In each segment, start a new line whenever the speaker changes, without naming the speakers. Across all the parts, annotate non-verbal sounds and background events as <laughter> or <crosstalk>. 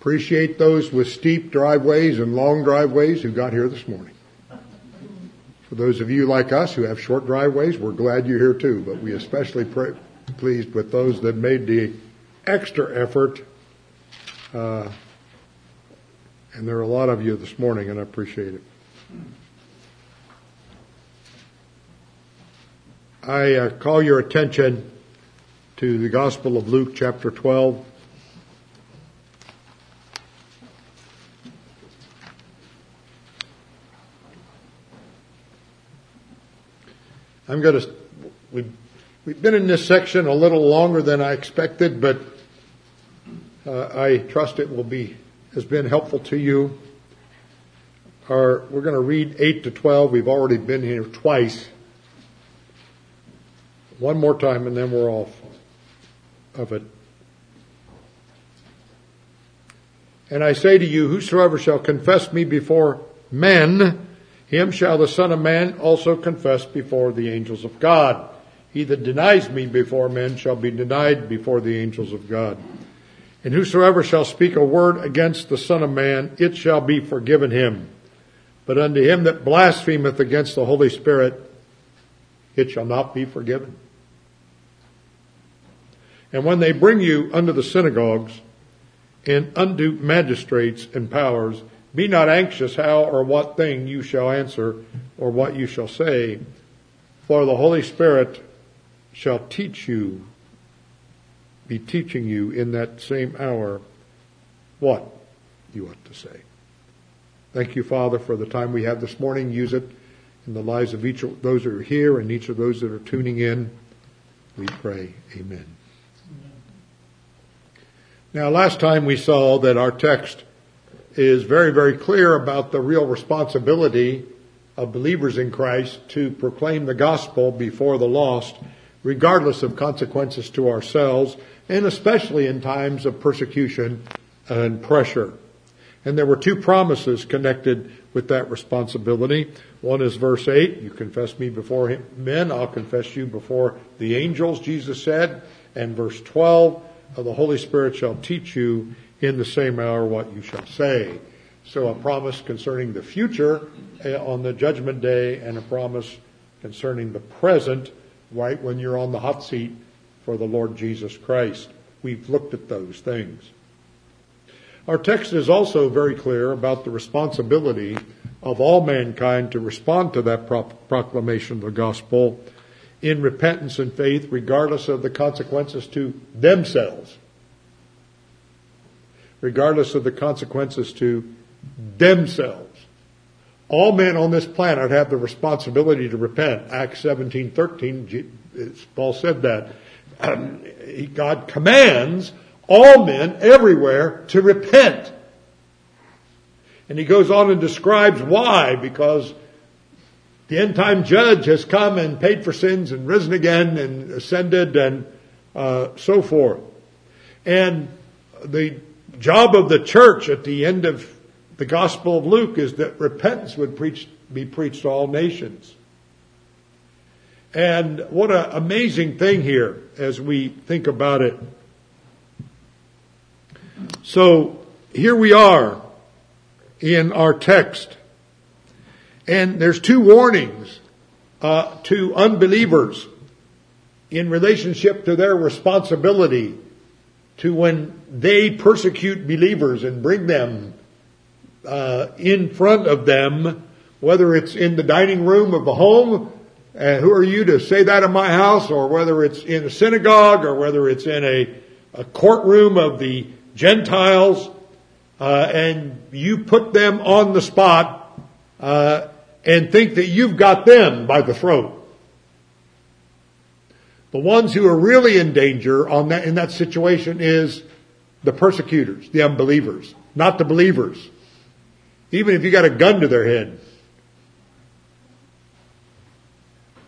Appreciate those with steep driveways and long driveways who got here this morning. For those of you like us who have short driveways, we're glad you're here too, but we especially pray, pleased with those that made the extra effort. Uh, and there are a lot of you this morning, and I appreciate it. I uh, call your attention to the Gospel of Luke, chapter 12. I'm going to, we've, we've been in this section a little longer than I expected, but uh, I trust it will be, has been helpful to you. Our, we're going to read 8 to 12. We've already been here twice. One more time and then we're off of it. And I say to you, whosoever shall confess me before men, him shall the Son of Man also confess before the angels of God. He that denies me before men shall be denied before the angels of God. And whosoever shall speak a word against the Son of Man, it shall be forgiven him. But unto him that blasphemeth against the Holy Spirit, it shall not be forgiven. And when they bring you unto the synagogues and unto magistrates and powers, be not anxious how or what thing you shall answer or what you shall say, for the Holy Spirit shall teach you, be teaching you in that same hour what you ought to say. Thank you, Father, for the time we have this morning. Use it in the lives of each of those who are here and each of those that are tuning in. We pray. Amen. Now, last time we saw that our text is very, very clear about the real responsibility of believers in Christ to proclaim the gospel before the lost, regardless of consequences to ourselves, and especially in times of persecution and pressure. And there were two promises connected with that responsibility. One is verse 8, you confess me before him, men, I'll confess you before the angels, Jesus said. And verse 12, the Holy Spirit shall teach you in the same hour what you shall say. So a promise concerning the future eh, on the judgment day and a promise concerning the present right when you're on the hot seat for the Lord Jesus Christ. We've looked at those things. Our text is also very clear about the responsibility of all mankind to respond to that proclamation of the gospel in repentance and faith regardless of the consequences to themselves regardless of the consequences to themselves. All men on this planet have the responsibility to repent. Acts 17:13, Paul said that. Um, God commands all men everywhere to repent. And he goes on and describes why, because the end time judge has come and paid for sins and risen again and ascended and uh, so forth. And the job of the church at the end of the Gospel of Luke is that repentance would preach, be preached to all nations. And what an amazing thing here as we think about it. So here we are in our text. And there's two warnings uh, to unbelievers in relationship to their responsibility to when they persecute believers and bring them uh, in front of them, whether it's in the dining room of a home, uh, who are you to say that in my house, or whether it's in a synagogue, or whether it's in a, a courtroom of the Gentiles, uh, and you put them on the spot uh, and think that you've got them by the throat. The ones who are really in danger on that, in that situation is the persecutors, the unbelievers, not the believers. Even if you got a gun to their head,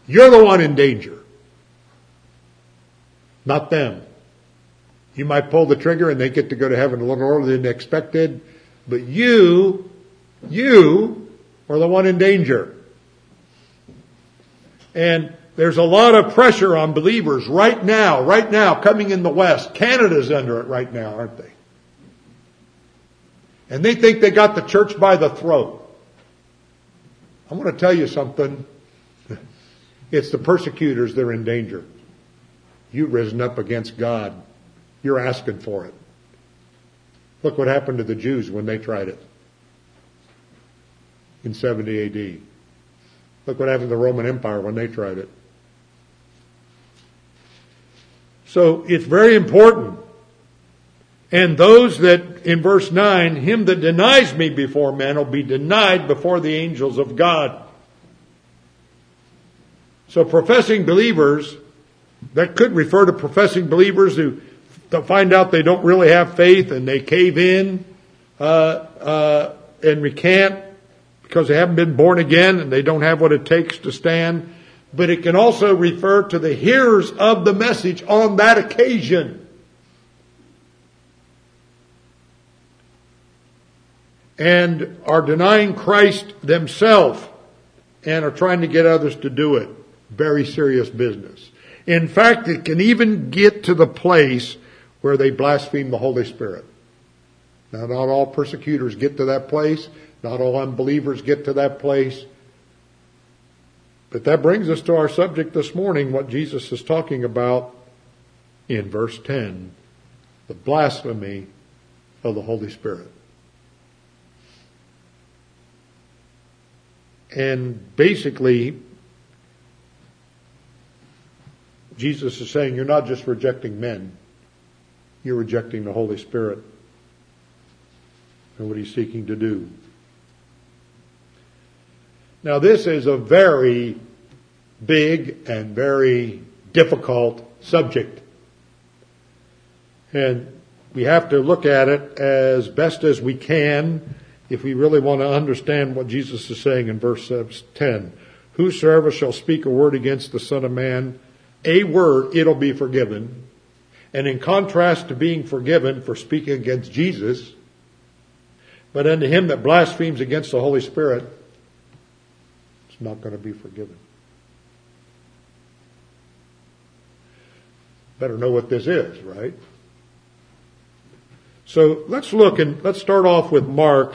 you're the one in danger, not them. You might pull the trigger and they get to go to heaven a little earlier than expected, but you, you are the one in danger. And there's a lot of pressure on believers right now, right now, coming in the West. Canada's under it right now, aren't they? And they think they got the church by the throat. I want to tell you something. <laughs> It's the persecutors that are in danger. You've risen up against God. You're asking for it. Look what happened to the Jews when they tried it in 70 AD. Look what happened to the Roman Empire when they tried it. So it's very important. And those that, in verse 9, him that denies me before men will be denied before the angels of God. So professing believers, that could refer to professing believers who find out they don't really have faith and they cave in uh, uh, and recant because they haven't been born again and they don't have what it takes to stand but it can also refer to the hearers of the message on that occasion. And are denying Christ themselves and are trying to get others to do it. Very serious business. In fact, it can even get to the place where they blaspheme the Holy Spirit. Now, not all persecutors get to that place. Not all unbelievers get to that place. But that brings us to our subject this morning, what Jesus is talking about in verse 10, the blasphemy of the Holy Spirit. And basically, Jesus is saying you're not just rejecting men, you're rejecting the Holy Spirit and what he's seeking to do. Now this is a very big and very difficult subject. And we have to look at it as best as we can if we really want to understand what Jesus is saying in verse 10. Whosoever shall speak a word against the Son of Man, a word, it'll be forgiven. And in contrast to being forgiven for speaking against Jesus, but unto him that blasphemes against the Holy Spirit, not going to be forgiven. Better know what this is, right? So let's look and let's start off with Mark,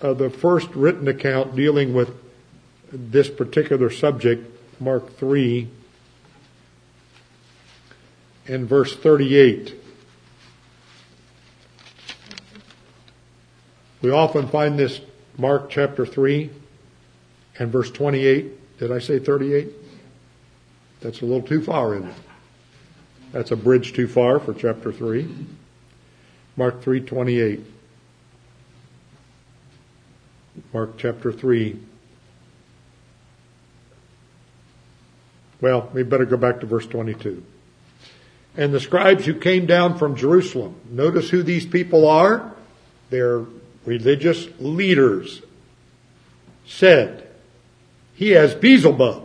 uh, the first written account dealing with this particular subject, Mark 3 and verse 38. We often find this Mark chapter 3 and verse 28. Did I say 38? That's a little too far, in. it? That's a bridge too far for chapter 3. Mark 3:28. Mark chapter 3. Well, we better go back to verse 22. And the scribes who came down from Jerusalem. Notice who these people are. They're religious leaders. Said, he has Beelzebub.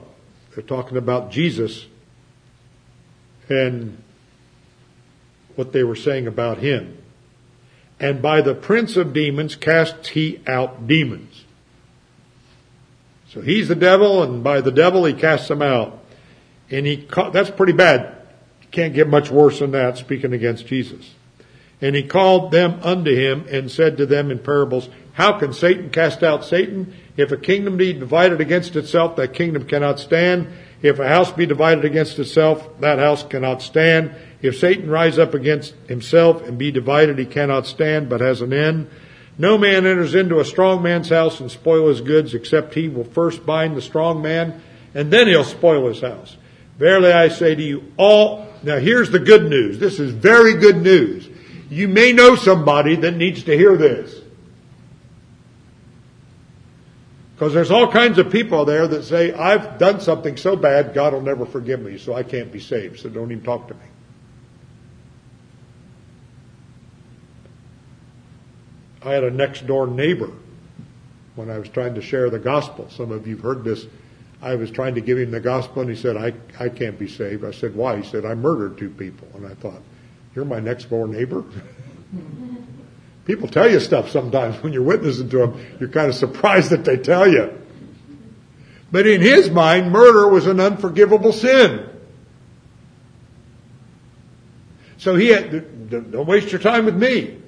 They're talking about Jesus and what they were saying about him. And by the prince of demons casts he out demons. So he's the devil and by the devil he casts them out. And he, that's pretty bad. can't get much worse than that speaking against Jesus. And he called them unto him and said to them in parables, how can Satan cast out Satan? If a kingdom be divided against itself, that kingdom cannot stand. If a house be divided against itself, that house cannot stand. If Satan rise up against himself and be divided, he cannot stand, but has an end. No man enters into a strong man's house and spoil his goods, except he will first bind the strong man, and then he'll spoil his house. Verily I say to you all, now here's the good news. This is very good news. You may know somebody that needs to hear this. Because there's all kinds of people there that say, I've done something so bad, God will never forgive me, so I can't be saved, so don't even talk to me. I had a next door neighbor when I was trying to share the gospel. Some of you've heard this. I was trying to give him the gospel and he said, I, I can't be saved. I said, why? He said, I murdered two people. And I thought, you're my next door neighbor? <laughs> People tell you stuff sometimes <laughs> when you're witnessing to them. You're kind of surprised that they tell you. But in his mind, murder was an unforgivable sin. So he had, don't waste your time with me.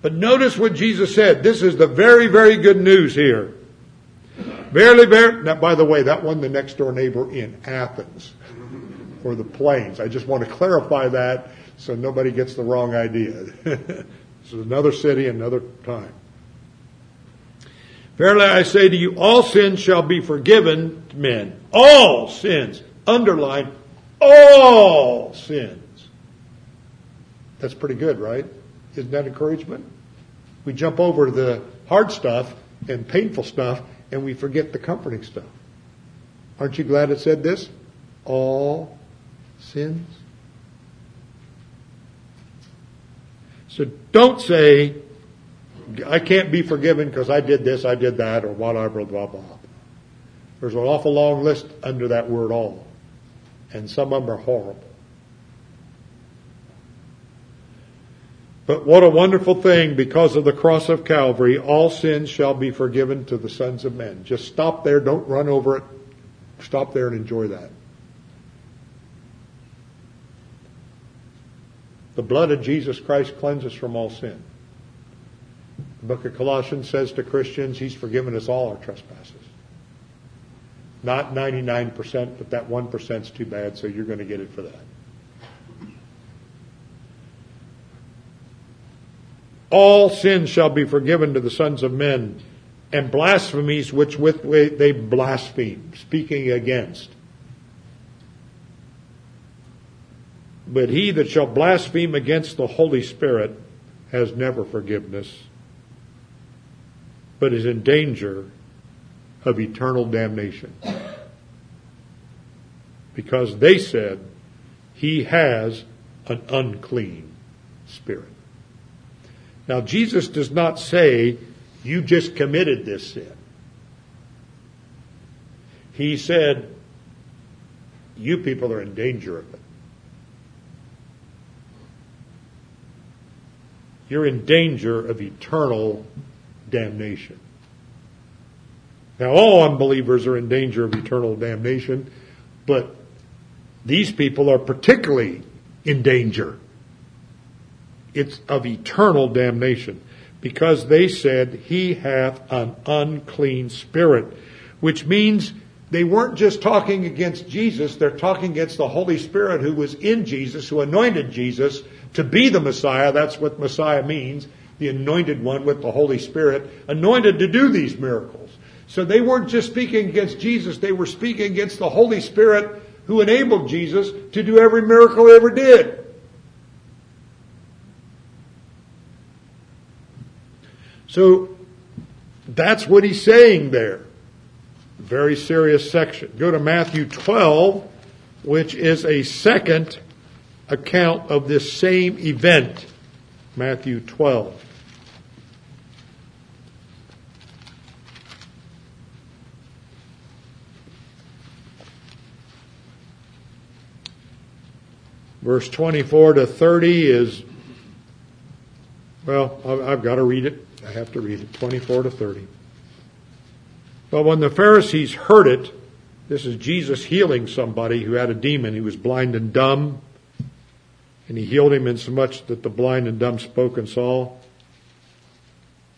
But notice what Jesus said. This is the very, very good news here. Barely, bare. now by the way, that one, the next door neighbor in Athens for the plains. I just want to clarify that so nobody gets the wrong idea. <laughs> This is another city, another time. Verily I say to you, all sins shall be forgiven men. All sins. Underline, all sins. That's pretty good, right? Isn't that encouragement? We jump over the hard stuff and painful stuff and we forget the comforting stuff. Aren't you glad it said this? All sins So don't say, I can't be forgiven because I did this, I did that, or whatever, blah, blah. There's an awful long list under that word all. And some of them are horrible. But what a wonderful thing, because of the cross of Calvary, all sins shall be forgiven to the sons of men. Just stop there, don't run over it. Stop there and enjoy that. The blood of Jesus Christ cleanses from all sin. The book of Colossians says to Christians, He's forgiven us all our trespasses. Not 99%, but that one is too bad, so you're going to get it for that. All sins shall be forgiven to the sons of men, and blasphemies which with they blaspheme, speaking against. But he that shall blaspheme against the Holy Spirit has never forgiveness, but is in danger of eternal damnation. Because they said he has an unclean spirit. Now, Jesus does not say you just committed this sin. He said, you people are in danger of it. you're in danger of eternal damnation. Now, all unbelievers are in danger of eternal damnation, but these people are particularly in danger. It's of eternal damnation because they said, He hath an unclean spirit, which means they weren't just talking against Jesus, they're talking against the Holy Spirit who was in Jesus, who anointed Jesus, to be the Messiah, that's what Messiah means, the anointed one with the Holy Spirit, anointed to do these miracles. So they weren't just speaking against Jesus, they were speaking against the Holy Spirit who enabled Jesus to do every miracle he ever did. So that's what he's saying there. Very serious section. Go to Matthew 12, which is a second account of this same event, Matthew 12. Verse 24 to 30 is, well, I've got to read it. I have to read it. 24 to 30. But when the Pharisees heard it, this is Jesus healing somebody who had a demon. He was blind and dumb. And he healed him insomuch that the blind and dumb spoke and saw.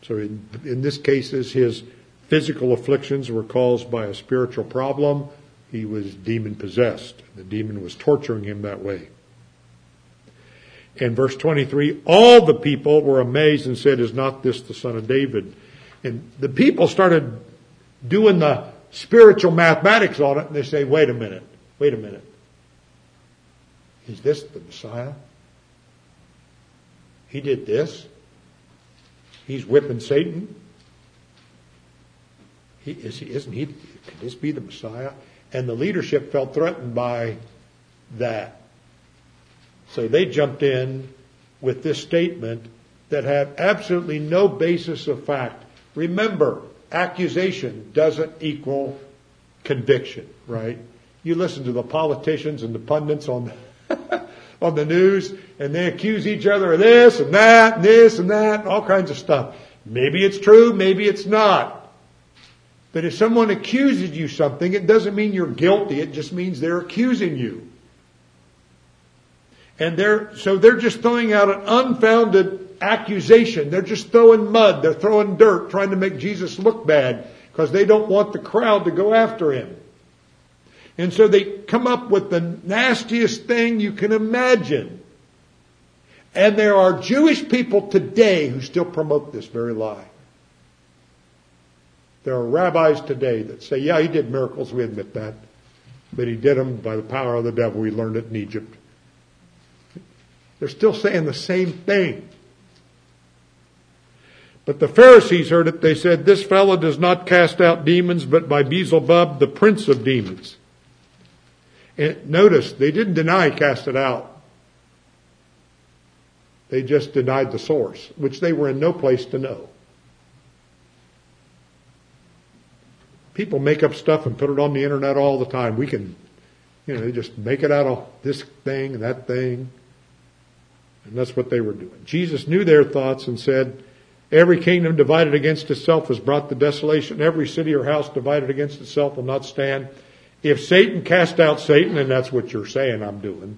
So in, in this case, his physical afflictions were caused by a spiritual problem. He was demon possessed. The demon was torturing him that way. In verse 23, all the people were amazed and said, is not this the son of David? And the people started doing the spiritual mathematics on it and they say, wait a minute, wait a minute. Is this the Messiah? He did this. He's whipping Satan. He, is he, isn't he? Could this be the Messiah? And the leadership felt threatened by that. So they jumped in with this statement that had absolutely no basis of fact. Remember, accusation doesn't equal conviction, right? You listen to the politicians and the pundits on the on the news and they accuse each other of this and that and this and that and all kinds of stuff. Maybe it's true, maybe it's not. But if someone accuses you something, it doesn't mean you're guilty, it just means they're accusing you. And they're, so they're just throwing out an unfounded accusation. They're just throwing mud, they're throwing dirt, trying to make Jesus look bad, because they don't want the crowd to go after him. And so they come up with the nastiest thing you can imagine. And there are Jewish people today who still promote this very lie. There are rabbis today that say, yeah, he did miracles, we admit that. But he did them by the power of the devil, we learned it in Egypt. They're still saying the same thing. But the Pharisees heard it. They said, This fellow does not cast out demons, but by Beelzebub, the prince of demons. And notice, they didn't deny cast it out. They just denied the source, which they were in no place to know. People make up stuff and put it on the internet all the time. We can, you know, they just make it out of this thing, that thing. And that's what they were doing. Jesus knew their thoughts and said, Every kingdom divided against itself has brought to desolation. Every city or house divided against itself will not stand. If Satan cast out Satan, and that's what you're saying I'm doing,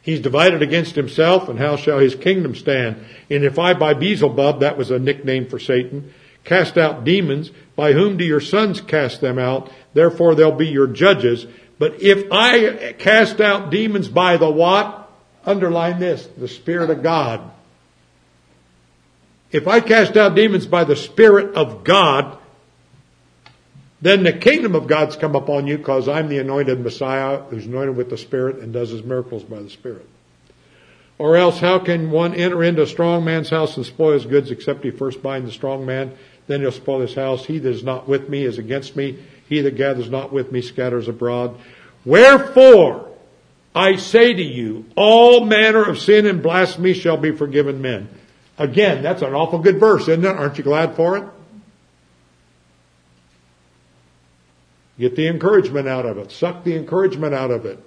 he's divided against himself, and how shall his kingdom stand? And if I by Beelzebub, that was a nickname for Satan, cast out demons, by whom do your sons cast them out? Therefore they'll be your judges. But if I cast out demons by the what? Underline this, the Spirit of God. If I cast out demons by the Spirit of God, then the kingdom of God's come upon you because I'm the anointed Messiah who's anointed with the Spirit and does his miracles by the Spirit. Or else how can one enter into a strong man's house and spoil his goods except he first bind the strong man? Then he'll spoil his house. He that is not with me is against me. He that gathers not with me scatters abroad. Wherefore I say to you, all manner of sin and blasphemy shall be forgiven men. Again, that's an awful good verse, isn't it? Aren't you glad for it? Get the encouragement out of it. Suck the encouragement out of it.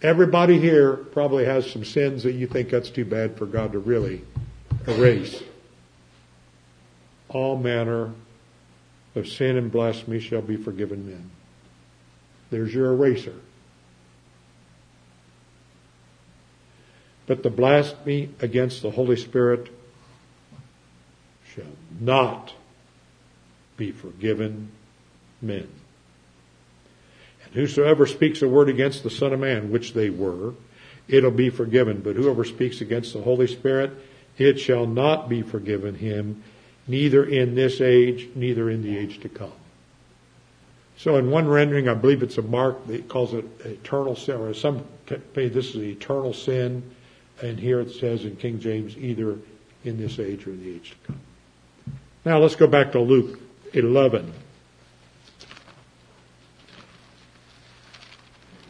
Everybody here probably has some sins that you think that's too bad for God to really erase. All manner of sin and blasphemy shall be forgiven men. There's your eraser. But the blasphemy against the Holy Spirit shall not be forgiven men. Whosoever speaks a word against the Son of Man, which they were, it'll be forgiven. But whoever speaks against the Holy Spirit, it shall not be forgiven him, neither in this age, neither in the age to come. So in one rendering, I believe it's a mark that calls it eternal sin, or some this is eternal sin, and here it says in King James, either in this age or in the age to come. Now let's go back to Luke 11.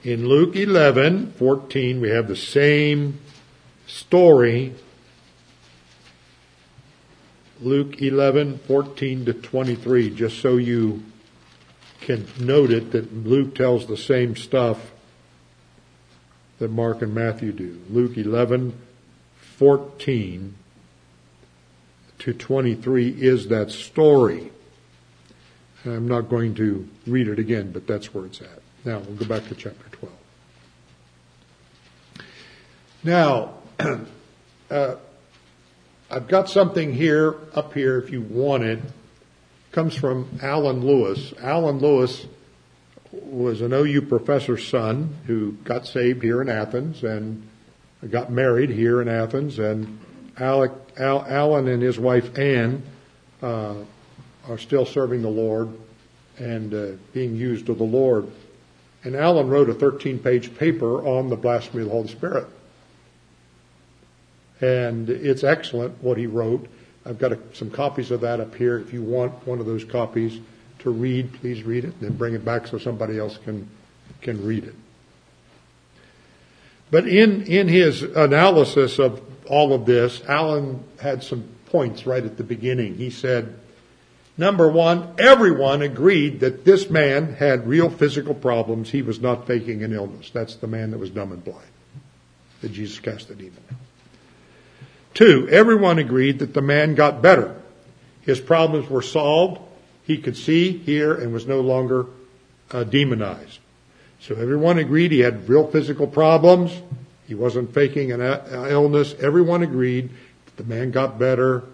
In Luke 11, 14, we have the same story. Luke 11, 14 to 23, just so you can note it that Luke tells the same stuff that Mark and Matthew do. Luke 11, 14 to 23 is that story. And I'm not going to read it again, but that's where it's at. Now we'll go back to chapter Now, <clears throat> uh, I've got something here, up here, if you want it. it. Comes from Alan Lewis. Alan Lewis was an OU professor's son who got saved here in Athens and got married here in Athens. And Alec, Al, Alan and his wife Anne uh, are still serving the Lord and uh, being used of the Lord. And Alan wrote a 13-page paper on the blasphemy of the Holy Spirit and it's excellent what he wrote. I've got a, some copies of that up here. If you want one of those copies to read, please read it and then bring it back so somebody else can can read it. But in in his analysis of all of this, Alan had some points right at the beginning. He said, number one, everyone agreed that this man had real physical problems. He was not faking an illness. That's the man that was dumb and blind that Jesus cast the demon out. Two, everyone agreed that the man got better. His problems were solved. He could see, hear, and was no longer uh, demonized. So everyone agreed he had real physical problems. He wasn't faking an uh, illness. Everyone agreed that the man got better.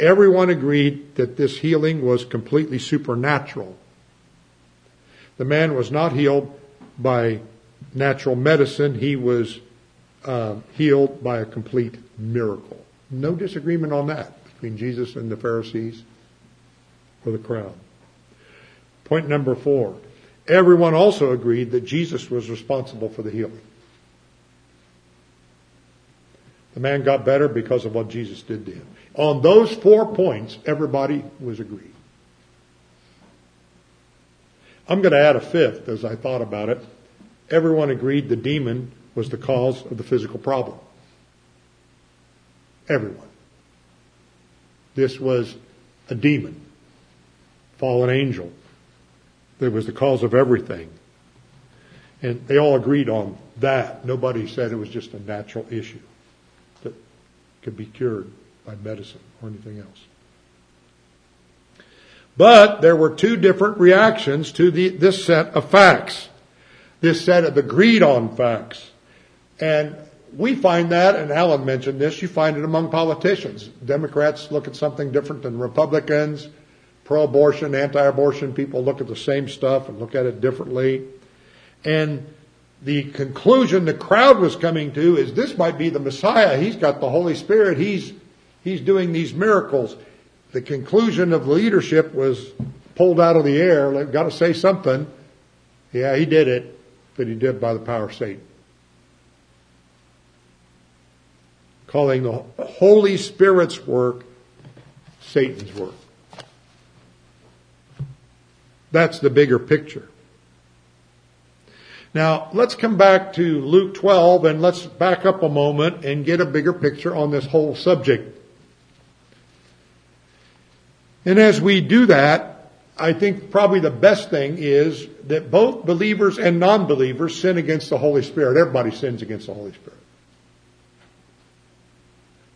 Everyone agreed that this healing was completely supernatural. The man was not healed by natural medicine. He was uh, healed by a complete miracle. No disagreement on that between Jesus and the Pharisees or the crowd. Point number four. Everyone also agreed that Jesus was responsible for the healing. The man got better because of what Jesus did to him. On those four points, everybody was agreed. I'm going to add a fifth as I thought about it. Everyone agreed the demon was the cause of the physical problem. Everyone. This was a demon, fallen angel. That was the cause of everything. And they all agreed on that. Nobody said it was just a natural issue that could be cured by medicine or anything else. But there were two different reactions to the, this set of facts. This set of agreed on facts. And we find that, and Alan mentioned this, you find it among politicians. Democrats look at something different than Republicans. Pro abortion, anti abortion people look at the same stuff and look at it differently. And the conclusion the crowd was coming to is this might be the Messiah. He's got the Holy Spirit. He's, he's doing these miracles. The conclusion of leadership was pulled out of the air. They've got to say something. Yeah, he did it, but he did it by the power of Satan. calling the Holy Spirit's work Satan's work. That's the bigger picture. Now, let's come back to Luke 12 and let's back up a moment and get a bigger picture on this whole subject. And as we do that, I think probably the best thing is that both believers and non-believers sin against the Holy Spirit. Everybody sins against the Holy Spirit.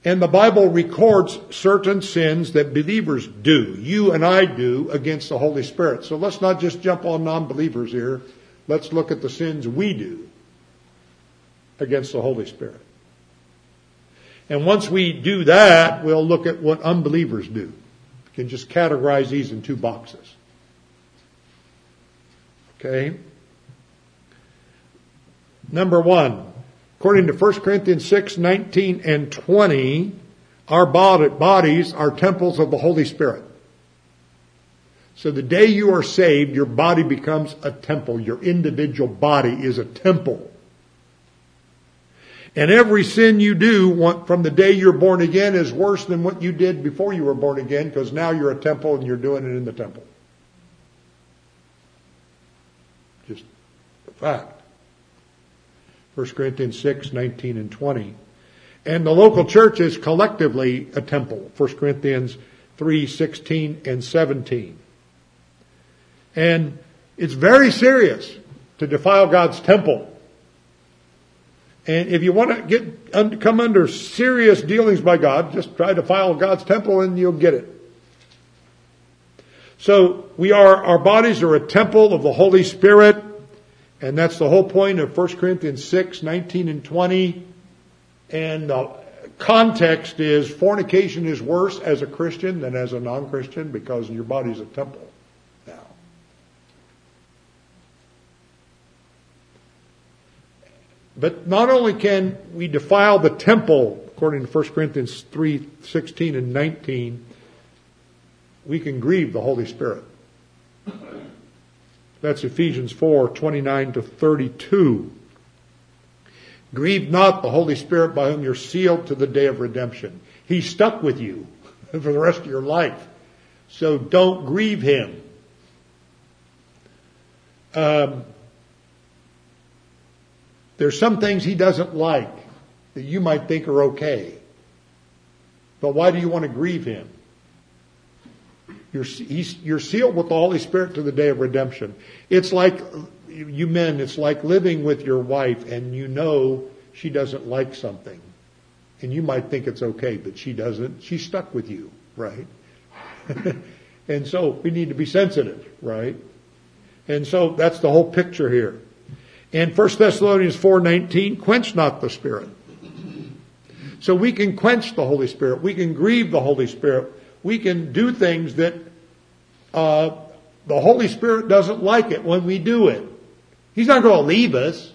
And the Bible records certain sins that believers do, you and I do, against the Holy Spirit. So let's not just jump on non believers here. Let's look at the sins we do against the Holy Spirit. And once we do that, we'll look at what unbelievers do. We can just categorize these in two boxes. Okay? Number one, According to 1 Corinthians 6, 19 and 20, our bodies are temples of the Holy Spirit. So the day you are saved, your body becomes a temple. Your individual body is a temple. And every sin you do from the day you're born again is worse than what you did before you were born again because now you're a temple and you're doing it in the temple. Just a fact. 1 Corinthians 6, 19 and 20. And the local church is collectively a temple, 1 Corinthians 3, 16 and 17. And it's very serious to defile God's temple. And if you want to get come under serious dealings by God, just try to defile God's temple and you'll get it. So we are our bodies are a temple of the Holy Spirit and that's the whole point of 1 Corinthians 6, 19 and 20. And the context is fornication is worse as a Christian than as a non-Christian because your body's a temple now. But not only can we defile the temple, according to 1 Corinthians 3, 16 and 19, we can grieve the Holy Spirit. That's Ephesians 4, 29 to 32. Grieve not the Holy Spirit by whom you're sealed to the day of redemption. He's stuck with you <laughs> for the rest of your life. So don't grieve him. Um, there's some things he doesn't like that you might think are okay. But why do you want to grieve him? You're, you're sealed with the Holy Spirit to the day of redemption. It's like, you men, it's like living with your wife and you know she doesn't like something. And you might think it's okay, but she doesn't. She's stuck with you, right? <laughs> and so we need to be sensitive, right? And so that's the whole picture here. In 1 Thessalonians 4:19, quench not the spirit. So we can quench the Holy Spirit. We can grieve the Holy Spirit we can do things that uh, the Holy Spirit doesn't like it when we do it. He's not going to leave us,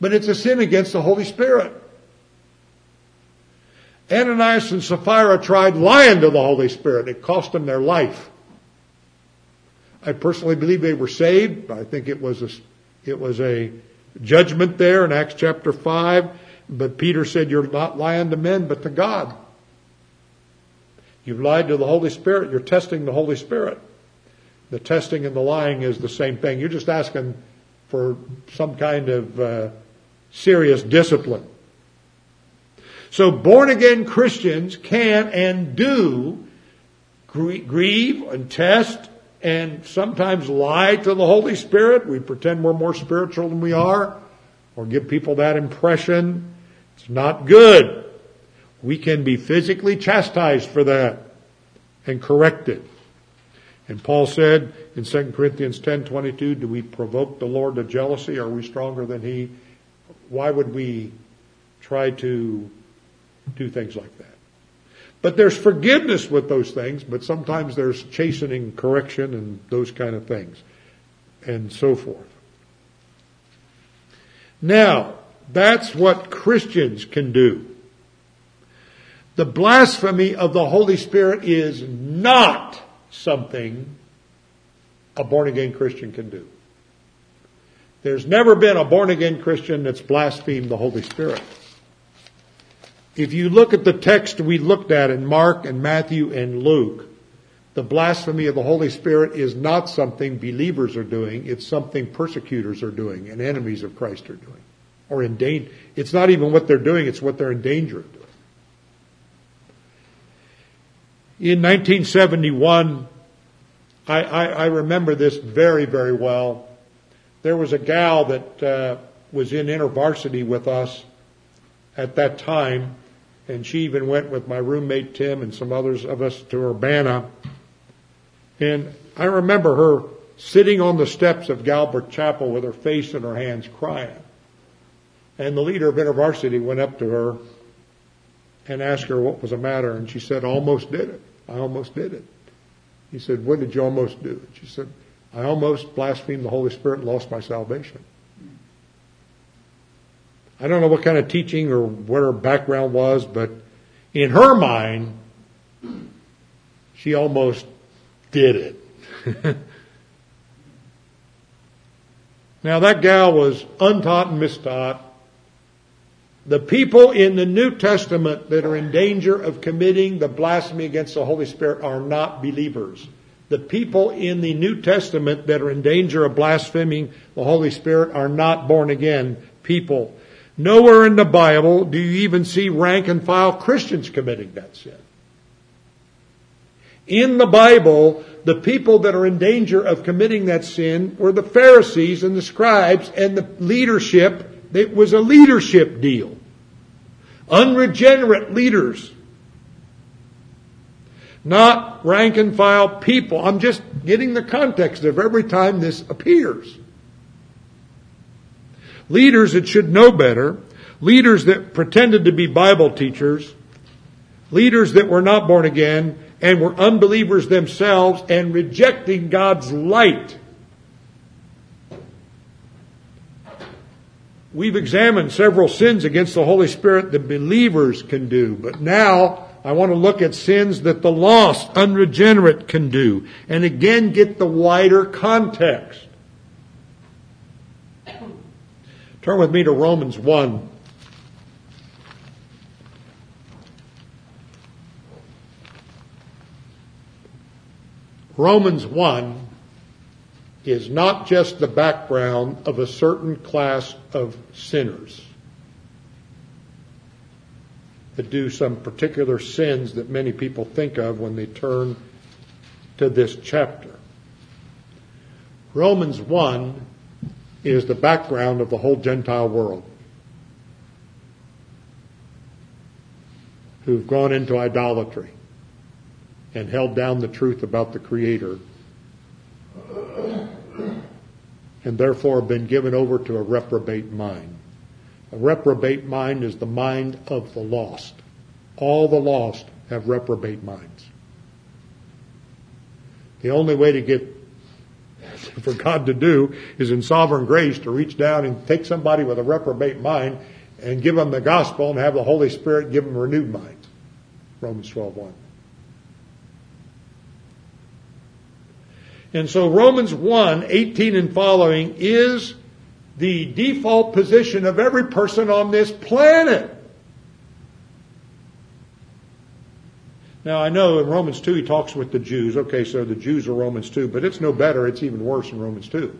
but it's a sin against the Holy Spirit. Ananias and Sapphira tried lying to the Holy Spirit. It cost them their life. I personally believe they were saved. I think it was a, it was a judgment there in Acts chapter 5. But Peter said, you're not lying to men, but to God. You've lied to the Holy Spirit. You're testing the Holy Spirit. The testing and the lying is the same thing. You're just asking for some kind of uh, serious discipline. So born again Christians can and do grieve and test and sometimes lie to the Holy Spirit. We pretend we're more spiritual than we are or give people that impression. It's not good. We can be physically chastised for that and corrected. And Paul said in 2 Corinthians 10:22, do we provoke the Lord to jealousy? Are we stronger than he? Why would we try to do things like that? But there's forgiveness with those things, but sometimes there's chastening, correction, and those kind of things, and so forth. Now, that's what Christians can do. The blasphemy of the Holy Spirit is not something a born again Christian can do. There's never been a born again Christian that's blasphemed the Holy Spirit. If you look at the text we looked at in Mark and Matthew and Luke, the blasphemy of the Holy Spirit is not something believers are doing, it's something persecutors are doing and enemies of Christ are doing. Or in danger. It's not even what they're doing, it's what they're endangering. In 1971, I, I, I remember this very, very well. There was a gal that uh, was in InterVarsity with us at that time, and she even went with my roommate Tim and some others of us to Urbana. And I remember her sitting on the steps of Galbreath Chapel with her face in her hands crying. And the leader of InterVarsity went up to her and asked her what was the matter, and she said, almost did it. I almost did it. He said, What did you almost do? And she said, I almost blasphemed the Holy Spirit and lost my salvation. I don't know what kind of teaching or what her background was, but in her mind, she almost did it. <laughs> now that gal was untaught and mistaught, the people in the New Testament that are in danger of committing the blasphemy against the Holy Spirit are not believers. The people in the New Testament that are in danger of blaspheming the Holy Spirit are not born again people. Nowhere in the Bible do you even see rank and file Christians committing that sin. In the Bible, the people that are in danger of committing that sin were the Pharisees and the scribes and the leadership it was a leadership deal. Unregenerate leaders. Not rank and file people. I'm just getting the context of every time this appears. Leaders that should know better. Leaders that pretended to be Bible teachers. Leaders that were not born again and were unbelievers themselves and rejecting God's light. We've examined several sins against the Holy Spirit that believers can do, but now I want to look at sins that the lost, unregenerate can do, and again get the wider context. Turn with me to Romans 1. Romans 1 is not just the background of a certain class of sinners that do some particular sins that many people think of when they turn to this chapter. Romans 1 is the background of the whole Gentile world who've gone into idolatry and held down the truth about the Creator and therefore been given over to a reprobate mind. A reprobate mind is the mind of the lost. All the lost have reprobate minds. The only way to get <laughs> for God to do is in sovereign grace to reach down and take somebody with a reprobate mind and give them the gospel and have the Holy Spirit give them a renewed mind. Romans 12 1. And so Romans 1 18 and following is the default position of every person on this planet. Now, I know in Romans 2 he talks with the Jews. Okay, so the Jews are Romans 2, but it's no better. It's even worse in Romans 2.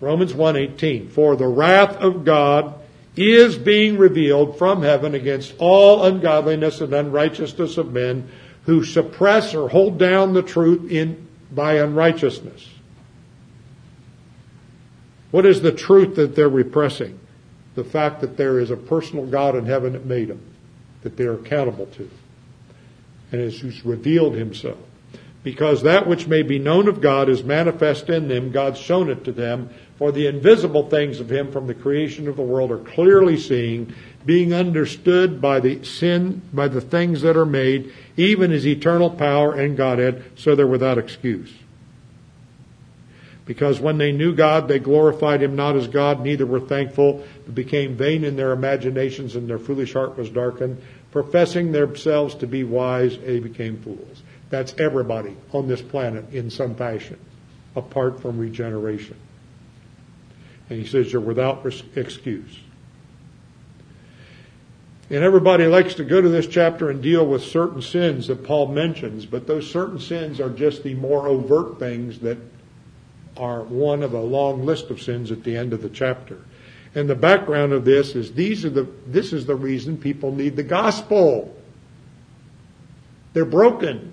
Romans 1:18 For the wrath of God is being revealed from heaven against all ungodliness and unrighteousness of men who suppress or hold down the truth in, by unrighteousness. What is the truth that they're repressing? The fact that there is a personal God in heaven that made them, that they're accountable to, and is who's revealed himself. Because that which may be known of God is manifest in them, God's shown it to them, for the invisible things of him from the creation of the world are clearly seen, being understood by the sin, by the things that are made, even his eternal power and Godhead, so they're without excuse. Because when they knew God, they glorified him not as God, neither were thankful, but became vain in their imaginations, and their foolish heart was darkened. Professing themselves to be wise, they became fools. That's everybody on this planet in some fashion, apart from regeneration. And he says, You're without excuse. And everybody likes to go to this chapter and deal with certain sins that Paul mentions, but those certain sins are just the more overt things that are one of a long list of sins at the end of the chapter. And the background of this is these are the this is the reason people need the gospel. They're broken.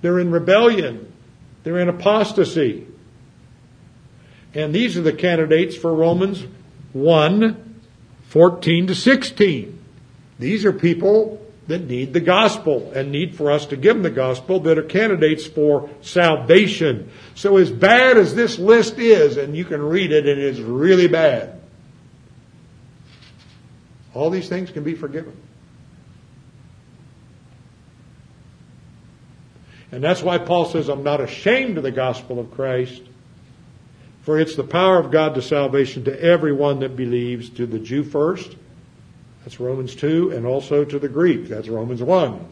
They're in rebellion. They're in apostasy. And these are the candidates for Romans 1 14 to 16. These are people that need the gospel and need for us to give them the gospel that are candidates for salvation. So as bad as this list is, and you can read it and it's really bad, all these things can be forgiven. And that's why Paul says, I'm not ashamed of the gospel of Christ, for it's the power of God to salvation to everyone that believes, to the Jew first, that's Romans 2, and also to the Greek. That's Romans 1.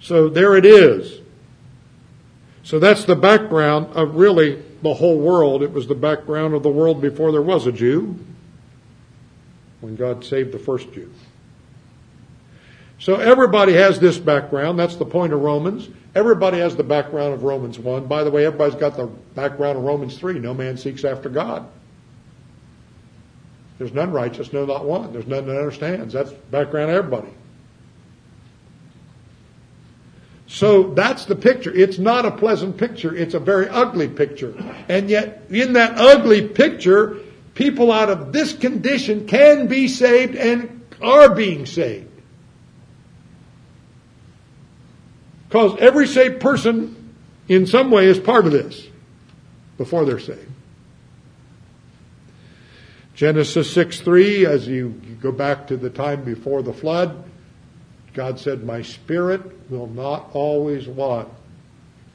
So there it is. So that's the background of really the whole world. It was the background of the world before there was a Jew, when God saved the first Jew. So everybody has this background. That's the point of Romans. Everybody has the background of Romans 1. By the way, everybody's got the background of Romans 3. No man seeks after God. There's none righteous, no, not one. There's none that understands. That's background everybody. So that's the picture. It's not a pleasant picture. It's a very ugly picture. And yet, in that ugly picture, people out of this condition can be saved and are being saved. Because every saved person, in some way, is part of this before they're saved. Genesis 6 3, as you go back to the time before the flood, God said, My spirit will not always want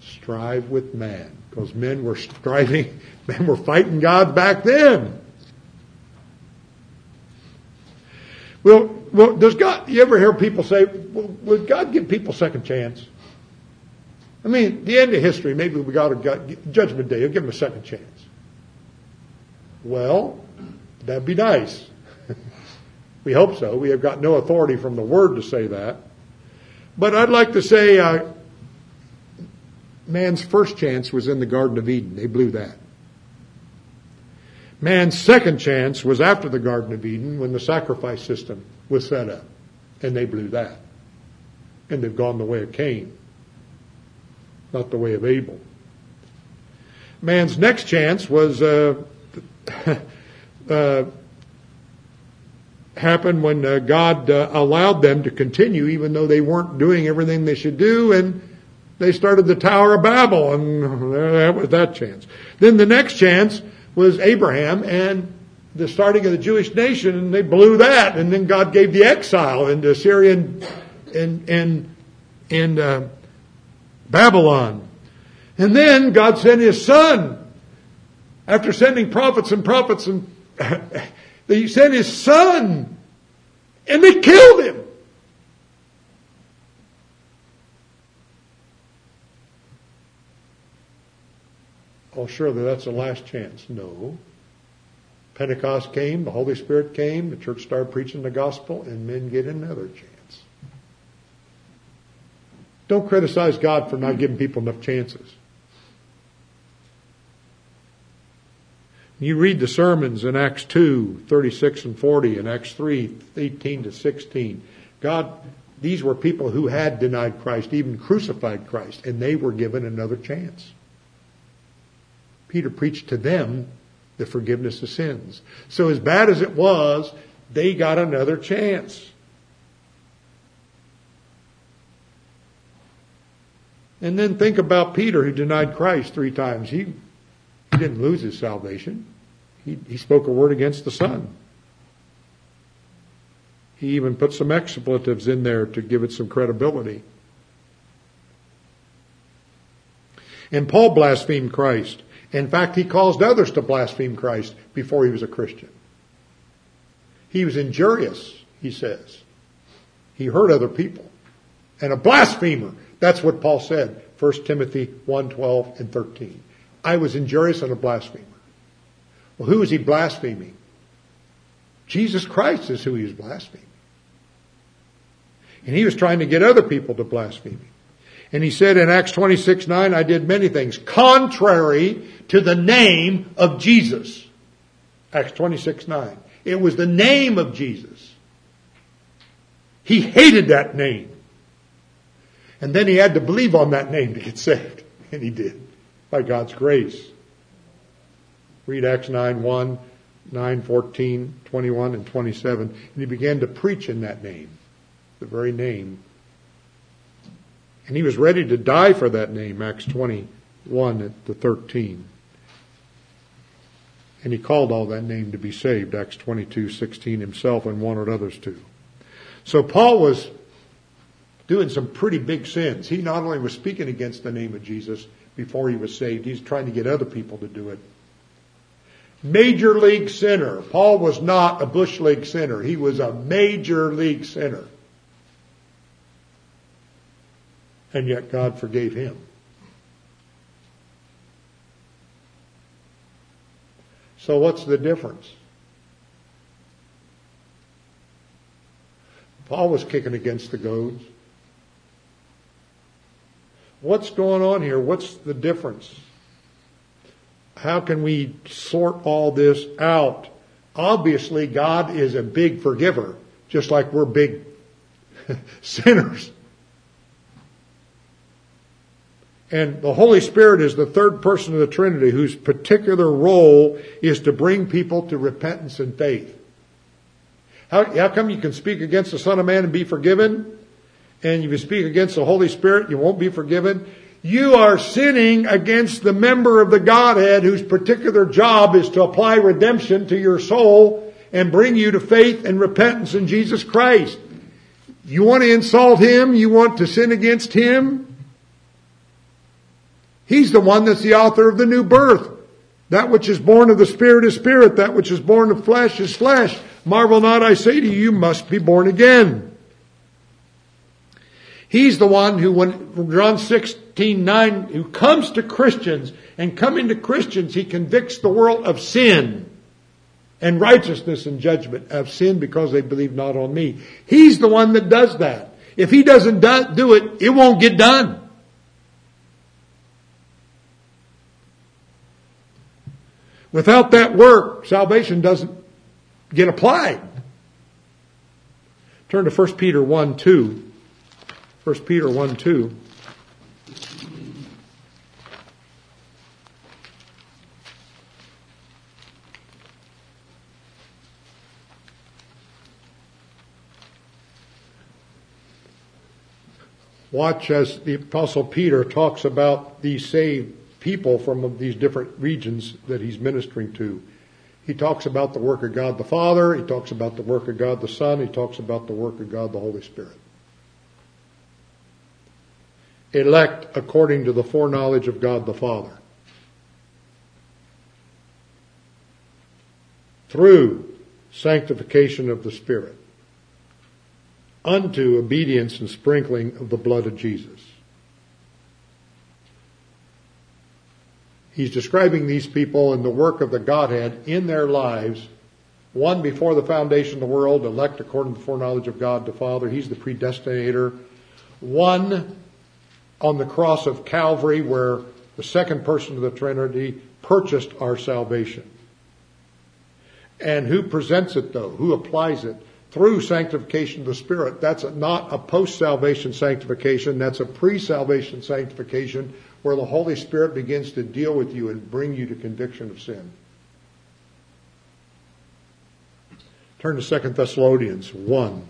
strive with man. Because men were striving, <laughs> men were fighting God back then. Well, well, does God, you ever hear people say, well, would God give people second chance? I mean, the end of history, maybe we got a judgment day, he'll give them a second chance. Well, That'd be nice. we hope so. We have got no authority from the Word to say that. But I'd like to say uh, man's first chance was in the Garden of Eden. They blew that. Man's second chance was after the Garden of Eden when the sacrifice system was set up. And they blew that. And they've gone the way of Cain, not the way of Abel. Man's next chance was uh, <laughs> Uh, happened when uh, God uh, allowed them to continue, even though they weren't doing everything they should do, and they started the Tower of Babel, and <laughs> that was that chance. Then the next chance was Abraham and the starting of the Jewish nation, and they blew that, and then God gave the exile into Syria and and and, and uh, Babylon, and then God sent His Son. After sending prophets and prophets and he sent his son and they killed him. Oh, surely that's the last chance. No. Pentecost came, the Holy Spirit came, the church started preaching the gospel, and men get another chance. Don't criticize God for not giving people enough chances. You read the sermons in Acts 2, 36 and 40, and Acts 3, 18 to 16. God, these were people who had denied Christ, even crucified Christ, and they were given another chance. Peter preached to them the forgiveness of sins. So as bad as it was, they got another chance. And then think about Peter who denied Christ three times. He he didn't lose his salvation. He, he spoke a word against the Son. He even put some expletives in there to give it some credibility. And Paul blasphemed Christ. In fact, he caused others to blaspheme Christ before he was a Christian. He was injurious, he says. He hurt other people. And a blasphemer. That's what Paul said. 1 Timothy 1, 12 and 13. I was injurious and a blasphemer. Well, who is he blaspheming? Jesus Christ is who he was blaspheming. And he was trying to get other people to blaspheme him. And he said in Acts 26, 9, I did many things contrary to the name of Jesus. Acts 26, 9. It was the name of Jesus. He hated that name. And then he had to believe on that name to get saved. <laughs> And he did by God's grace. Read Acts 9 1, 9 14, 21, and 27. And he began to preach in that name, the very name. And he was ready to die for that name, Acts 21 to 13. And he called all that name to be saved, Acts 22, 16 himself and wanted others to. So Paul was doing some pretty big sins. He not only was speaking against the name of Jesus, before he was saved. He's trying to get other people to do it. Major league sinner. Paul was not a bush league sinner. He was a major league sinner. And yet God forgave him. So what's the difference? Paul was kicking against the goads. What's going on here? What's the difference? How can we sort all this out? Obviously, God is a big forgiver, just like we're big <laughs> sinners. And the Holy Spirit is the third person of the Trinity whose particular role is to bring people to repentance and faith. How, how come you can speak against the Son of Man and be forgiven? and if you speak against the Holy Spirit, you won't be forgiven. You are sinning against the member of the Godhead whose particular job is to apply redemption to your soul and bring you to faith and repentance in Jesus Christ. You want to insult him? You want to sin against him? He's the one that's the author of the new birth. That which is born of the Spirit is spirit. That which is born of flesh is flesh. Marvel not, I say to you, you must be born again. He's the one who, when John 16, 9, who comes to Christians and coming to Christians, he convicts the world of sin and righteousness and judgment of sin because they believe not on me. He's the one that does that. If he doesn't do it, it won't get done. Without that work, salvation doesn't get applied. Turn to 1 Peter 1 2. 1 Peter 1 2. Watch as the apostle Peter talks about these saved people from these different regions that he's ministering to. He talks about the work of God the Father, he talks about the work of God the Son, he talks about the work of God the Holy Spirit elect according to the foreknowledge of God the Father. Through sanctification of the Spirit. Unto obedience and sprinkling of the blood of Jesus. He's describing these people and the work of the Godhead in their lives one before the foundation of the world, elect according to the foreknowledge of God the Father. He's the predestinator. One on the cross of Calvary where the second person of the Trinity purchased our salvation. And who presents it though? Who applies it? Through sanctification of the Spirit. That's not a post-salvation sanctification. That's a pre-salvation sanctification where the Holy Spirit begins to deal with you and bring you to conviction of sin. Turn to 2 Thessalonians 1,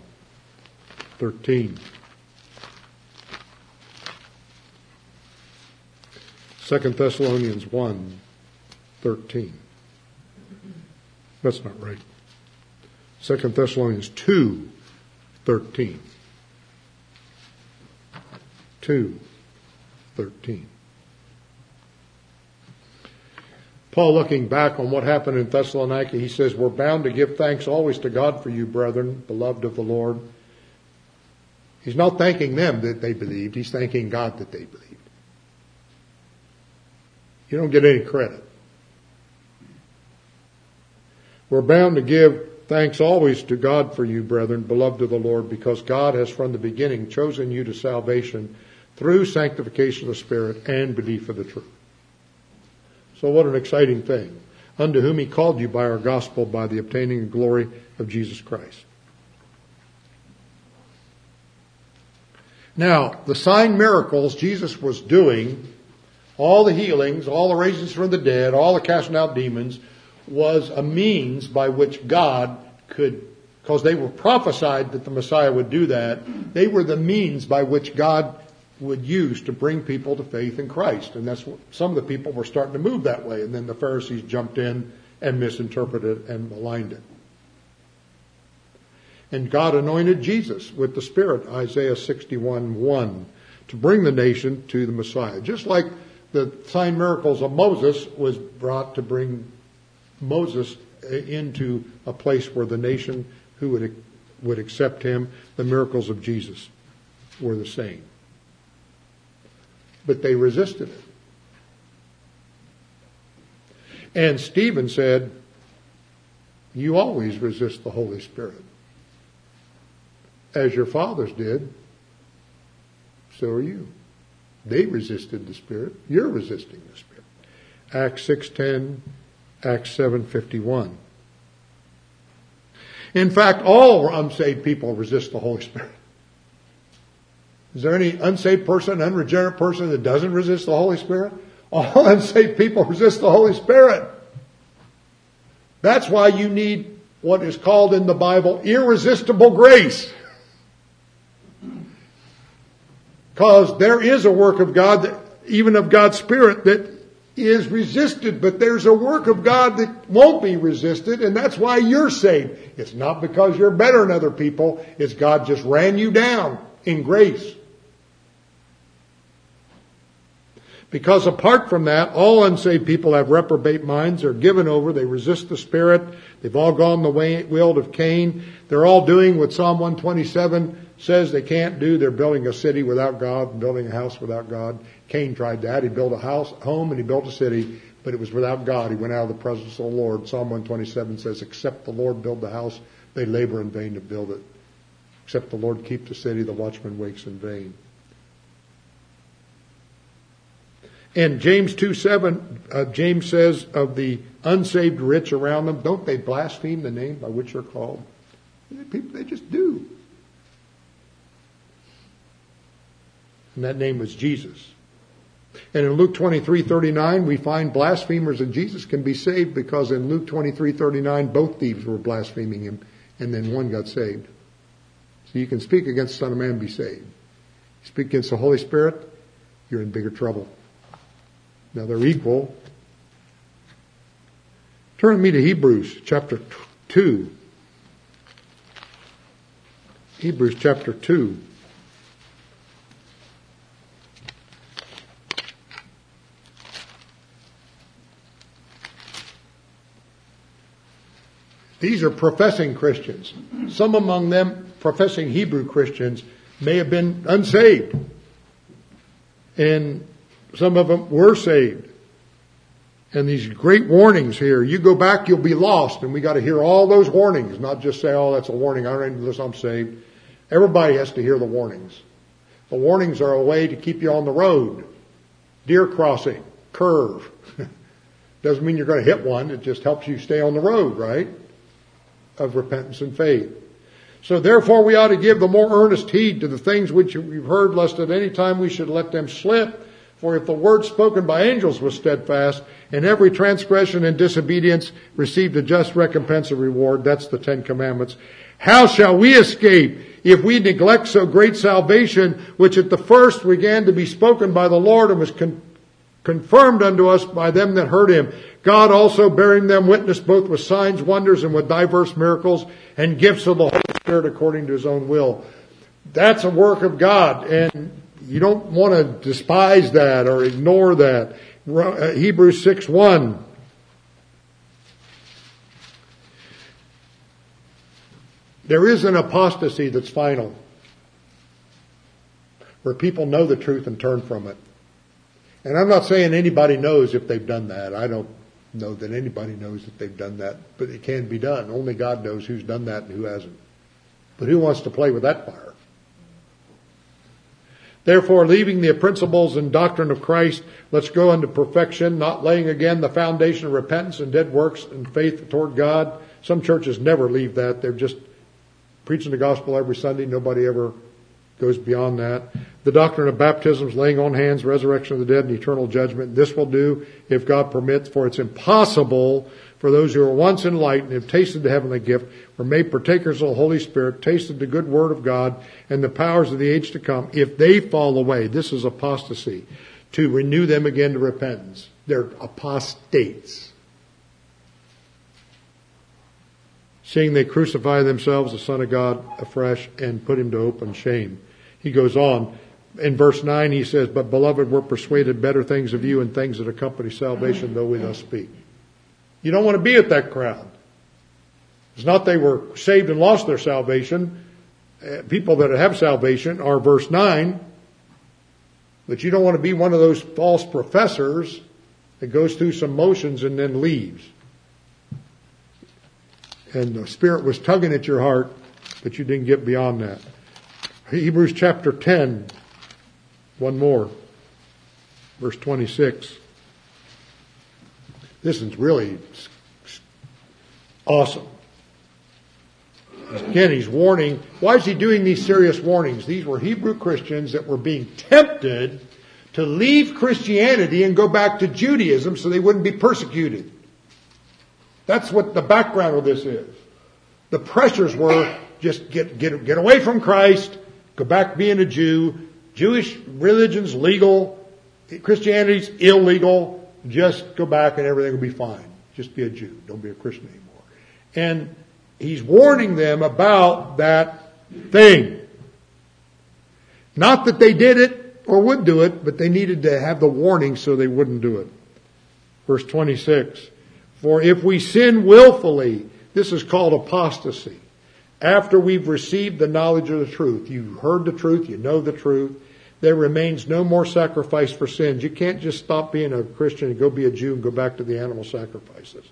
13. 2 Thessalonians 1 13. That's not right. 2 Thessalonians 2 13. 2 13. Paul, looking back on what happened in Thessalonica, he says, We're bound to give thanks always to God for you, brethren, beloved of the Lord. He's not thanking them that they believed, he's thanking God that they believed. You don't get any credit. We're bound to give thanks always to God for you, brethren, beloved of the Lord, because God has from the beginning chosen you to salvation through sanctification of the Spirit and belief of the truth. So what an exciting thing. Unto whom he called you by our gospel by the obtaining the glory of Jesus Christ. Now, the sign miracles Jesus was doing all the healings, all the raisings from the dead, all the casting out demons was a means by which God could, because they were prophesied that the Messiah would do that, they were the means by which God would use to bring people to faith in Christ. And that's what some of the people were starting to move that way. And then the Pharisees jumped in and misinterpreted and maligned it. And God anointed Jesus with the Spirit, Isaiah 61 1, to bring the nation to the Messiah. Just like the sign miracles of Moses was brought to bring Moses uh, into a place where the nation who would, would accept him, the miracles of Jesus were the same. But they resisted it. And Stephen said, You always resist the Holy Spirit. As your fathers did, so are you. They resisted the Spirit. You're resisting the Spirit. Acts 6.10, Acts 7.51. In fact, all unsaved people resist the Holy Spirit. Is there any unsaved person, unregenerate person that doesn't resist the Holy Spirit? All <laughs> unsaved people resist the Holy Spirit. That's why you need what is called in the Bible irresistible grace. Because there is a work of God, that, even of God's Spirit, that is resisted, but there's a work of God that won't be resisted, and that's why you're saved. It's not because you're better than other people, it's God just ran you down in grace. Because apart from that, all unsaved people have reprobate minds, they're given over, they resist the Spirit, they've all gone the way, of Cain, they're all doing what Psalm 127 says they can't do they're building a city without God and building a house without God. Cain tried that. He built a house, home, and he built a city, but it was without God. He went out of the presence of the Lord. Psalm 127 says, "Except the Lord build the house, they labor in vain to build it. Except the Lord keep the city, the watchman wakes in vain." And James 2 7, uh, James says of the unsaved rich around them, don't they blaspheme the name by which you're called? People, they just do. And that name was Jesus. And in Luke 23, 39, we find blasphemers and Jesus can be saved because in Luke 23, 39, both thieves were blaspheming him and then one got saved. So you can speak against the Son of Man and be saved. You speak against the Holy Spirit, you're in bigger trouble. Now they're equal. Turn me to Hebrews chapter 2. Hebrews chapter 2. These are professing Christians. Some among them, professing Hebrew Christians, may have been unsaved. And some of them were saved. And these great warnings here, you go back, you'll be lost. And we got to hear all those warnings, not just say, oh, that's a warning. I don't need this, I'm saved. Everybody has to hear the warnings. The warnings are a way to keep you on the road. Deer crossing, curve. <laughs> Doesn't mean you're going to hit one. It just helps you stay on the road, right? of repentance and faith. So therefore we ought to give the more earnest heed to the things which we've heard, lest at any time we should let them slip. For if the word spoken by angels was steadfast, and every transgression and disobedience received a just recompense of reward, that's the Ten Commandments. How shall we escape if we neglect so great salvation, which at the first began to be spoken by the Lord and was con- confirmed unto us by them that heard him. God also bearing them witness both with signs, wonders, and with diverse miracles and gifts of the Holy Spirit according to his own will. That's a work of God, and you don't want to despise that or ignore that. Uh, Hebrews 6 1. There is an apostasy that's final, where people know the truth and turn from it. And I'm not saying anybody knows if they've done that. I don't know that anybody knows that they've done that, but it can be done. Only God knows who's done that and who hasn't. But who wants to play with that fire? Therefore, leaving the principles and doctrine of Christ, let's go unto perfection, not laying again the foundation of repentance and dead works and faith toward God. Some churches never leave that. They're just preaching the gospel every Sunday. Nobody ever goes beyond that. The doctrine of baptisms, laying on hands, resurrection of the dead, and eternal judgment. This will do if God permits, for it's impossible for those who are once enlightened, have tasted the heavenly gift, were made partakers of the Holy Spirit, tasted the good word of God, and the powers of the age to come, if they fall away, this is apostasy, to renew them again to repentance. They're apostates. Seeing they crucify themselves, the Son of God, afresh, and put him to open shame. He goes on. In verse 9, he says, But beloved, we're persuaded better things of you and things that accompany salvation, though we thus speak. You don't want to be at that crowd. It's not they were saved and lost their salvation. Uh, people that have salvation are verse 9. But you don't want to be one of those false professors that goes through some motions and then leaves. And the Spirit was tugging at your heart, but you didn't get beyond that. Hebrews chapter 10, one more, verse 26. This is really awesome. Again, he's warning. Why is he doing these serious warnings? These were Hebrew Christians that were being tempted to leave Christianity and go back to Judaism so they wouldn't be persecuted. That's what the background of this is. The pressures were just get, get, get away from Christ Go back being a Jew. Jewish religion's legal. Christianity's illegal. Just go back and everything will be fine. Just be a Jew. Don't be a Christian anymore. And he's warning them about that thing. Not that they did it or would do it, but they needed to have the warning so they wouldn't do it. Verse 26. For if we sin willfully, this is called apostasy. After we've received the knowledge of the truth, you heard the truth, you know the truth, there remains no more sacrifice for sins. You can't just stop being a Christian and go be a Jew and go back to the animal sacrifices.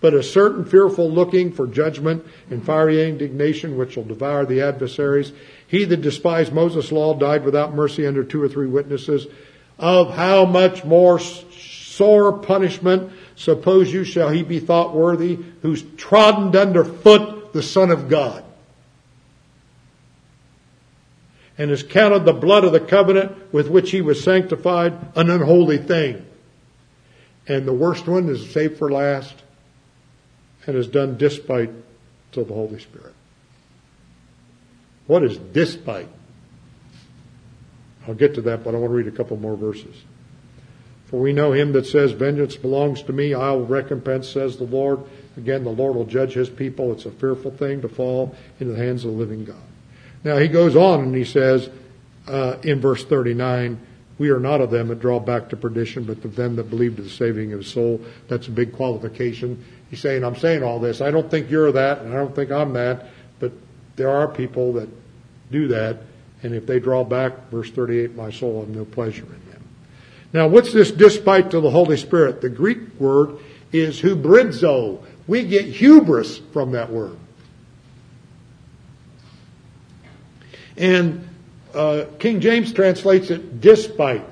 But a certain fearful looking for judgment and fiery indignation which will devour the adversaries. He that despised Moses' law died without mercy under two or three witnesses. Of how much more sore punishment suppose you shall he be thought worthy who's trodden underfoot the Son of God and has counted the blood of the covenant with which he was sanctified an unholy thing. And the worst one is saved for last and is done despite to the Holy Spirit. What is despite? I'll get to that, but I want to read a couple more verses. For we know him that says, Vengeance belongs to me, I'll recompense, says the Lord. Again, the Lord will judge his people. It's a fearful thing to fall into the hands of the living God. Now he goes on and he says uh, in verse 39, we are not of them that draw back to perdition, but of them that believe to the saving of the soul. That's a big qualification. He's saying, I'm saying all this. I don't think you're that, and I don't think I'm that, but there are people that do that, and if they draw back, verse 38, my soul have no pleasure in them. Now, what's this despite to the Holy Spirit? The Greek word is hubridzo. We get hubris from that word. And uh, King James translates it despite.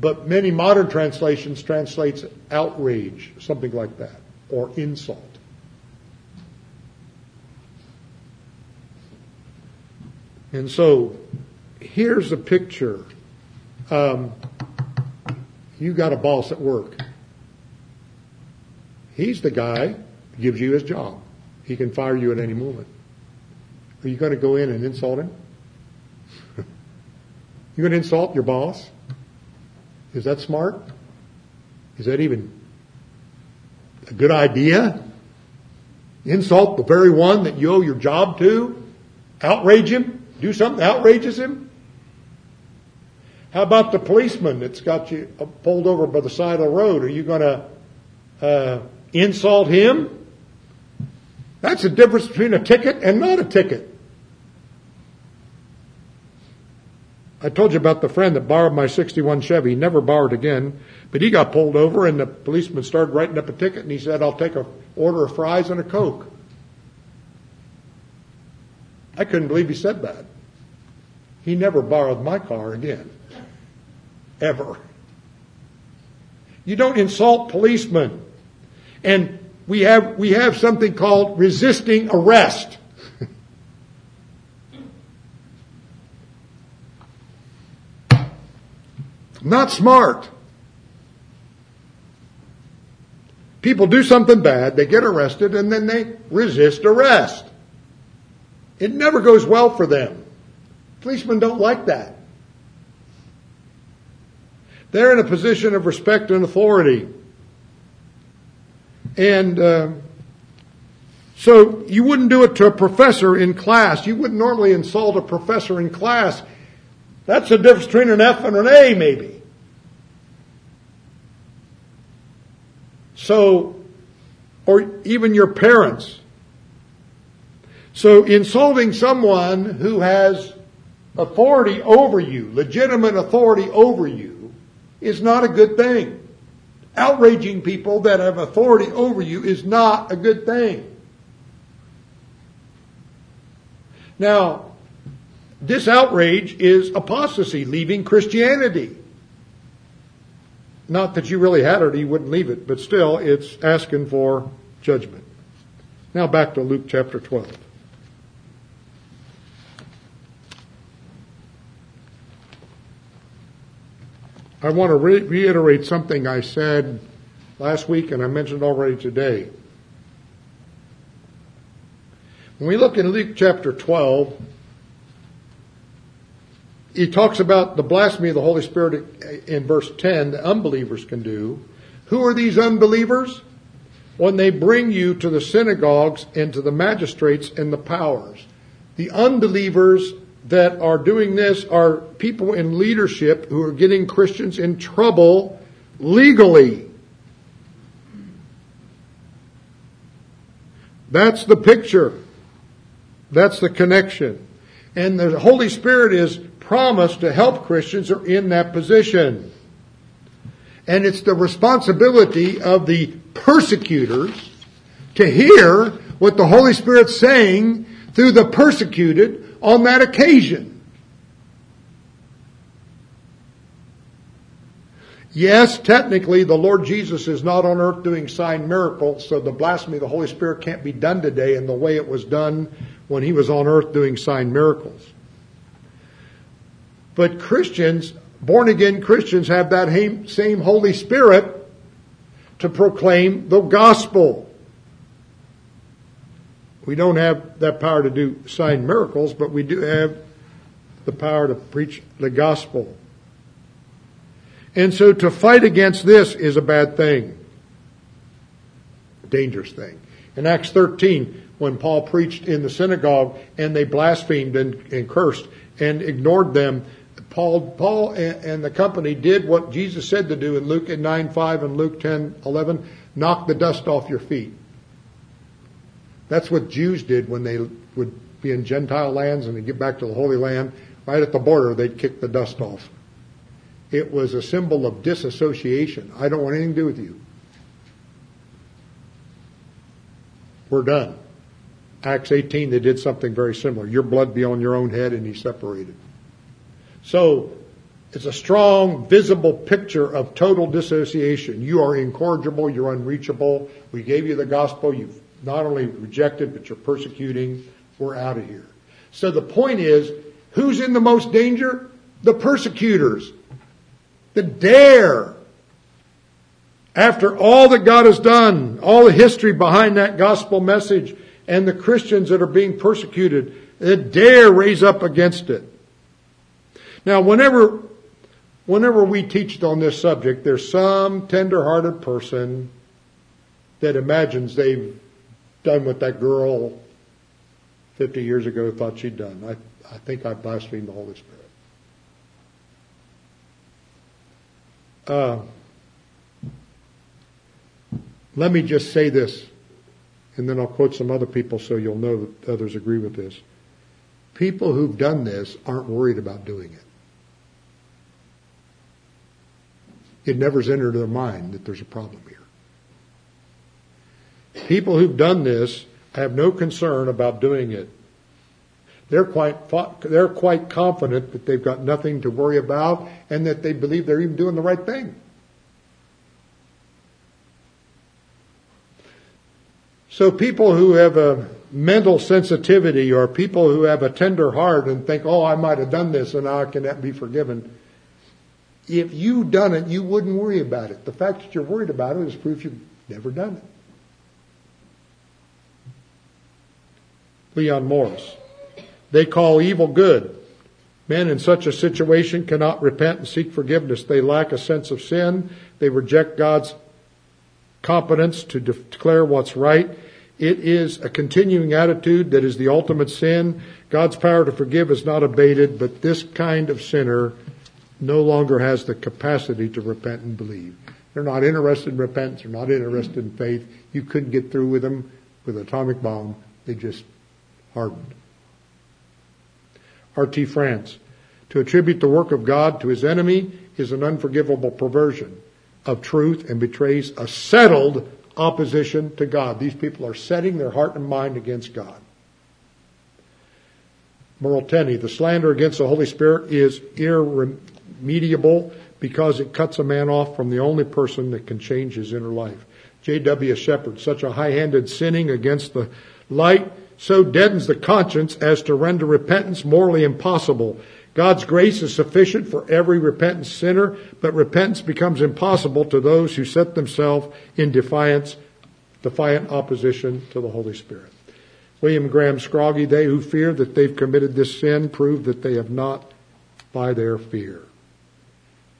But many modern translations translates outrage, something like that, or insult. And so here's a picture. Um, you got a boss at work. He's the guy gives you his job. He can fire you at any moment. Are you going to go in and insult him? <laughs> you going to insult your boss? Is that smart? Is that even a good idea? Insult the very one that you owe your job to? Outrage him? Do something that outrages him? How about the policeman that's got you pulled over by the side of the road? Are you going to uh, insult him? That's the difference between a ticket and not a ticket. I told you about the friend that borrowed my 61 Chevy. He never borrowed again, but he got pulled over and the policeman started writing up a ticket and he said, I'll take a order of fries and a Coke. I couldn't believe he said that. He never borrowed my car again. Ever. You don't insult policemen. And we have, we have something called resisting arrest. Not smart. People do something bad, they get arrested, and then they resist arrest. It never goes well for them. Policemen don't like that. They're in a position of respect and authority. And uh, so you wouldn't do it to a professor in class. You wouldn't normally insult a professor in class. That's the difference between an F and an A, maybe. So, or even your parents. So insulting someone who has authority over you, legitimate authority over you, is not a good thing. Outraging people that have authority over you is not a good thing. Now, this outrage is apostasy, leaving Christianity. Not that you really had it, he wouldn't leave it, but still, it's asking for judgment. Now back to Luke chapter 12. I want to re- reiterate something I said last week and I mentioned already today. When we look in Luke chapter 12, he talks about the blasphemy of the Holy Spirit in verse 10 that unbelievers can do. Who are these unbelievers? When they bring you to the synagogues and to the magistrates and the powers. The unbelievers that are doing this are people in leadership who are getting Christians in trouble legally. That's the picture. That's the connection. And the Holy Spirit is promised to help Christians are in that position. And it's the responsibility of the persecutors to hear what the Holy Spirit's saying through the persecuted on that occasion. Yes, technically the Lord Jesus is not on earth doing sign miracles, so the blasphemy of the Holy Spirit can't be done today in the way it was done when he was on earth doing sign miracles. But Christians, born again Christians, have that same Holy Spirit to proclaim the gospel. We don't have that power to do sign miracles, but we do have the power to preach the gospel. And so to fight against this is a bad thing. A dangerous thing. In Acts 13, when Paul preached in the synagogue and they blasphemed and, and cursed and ignored them, Paul, Paul and, the company did what Jesus said to do in Luke 9 5 and Luke 10 11 knock the dust off your feet. That's what Jews did when they would be in Gentile lands and they get back to the Holy Land. Right at the border, they'd kick the dust off. It was a symbol of disassociation. I don't want anything to do with you. We're done. Acts 18, they did something very similar. Your blood be on your own head, and he separated. So it's a strong, visible picture of total dissociation. You are incorrigible, you're unreachable. We gave you the gospel, you've not only rejected, but you're persecuting. We're out of here. So the point is, who's in the most danger? The persecutors. The dare. After all that God has done, all the history behind that gospel message, and the Christians that are being persecuted, that dare raise up against it. Now, whenever, whenever we teach on this subject, there's some tender-hearted person that imagines they've done what that girl 50 years ago thought she'd done. I, I think I blasphemed the Holy Spirit. Uh, let me just say this, and then I'll quote some other people so you'll know that others agree with this. People who've done this aren't worried about doing it. It never's entered their mind that there's a problem here. People who've done this have no concern about doing it. They're quite, they're quite confident that they've got nothing to worry about and that they believe they're even doing the right thing. So people who have a mental sensitivity or people who have a tender heart and think, oh, I might have done this and now can that be forgiven? If you done it, you wouldn't worry about it. The fact that you're worried about it is proof you've never done it. Leon Morris. They call evil good. Men in such a situation cannot repent and seek forgiveness. They lack a sense of sin. They reject God's competence to declare what's right. It is a continuing attitude that is the ultimate sin. God's power to forgive is not abated, but this kind of sinner no longer has the capacity to repent and believe. They're not interested in repentance. They're not interested in faith. You couldn't get through with them with an atomic bomb. They just hardened. R.T. France. To attribute the work of God to his enemy is an unforgivable perversion of truth and betrays a settled opposition to God. These people are setting their heart and mind against God. Merrill Tenney, the slander against the Holy Spirit is irre- mediable because it cuts a man off from the only person that can change his inner life. J.W. Shepard, such a high-handed sinning against the light so deadens the conscience as to render repentance morally impossible. God's grace is sufficient for every repentant sinner, but repentance becomes impossible to those who set themselves in defiance, defiant opposition to the Holy Spirit. William Graham Scroggie, they who fear that they've committed this sin prove that they have not by their fear.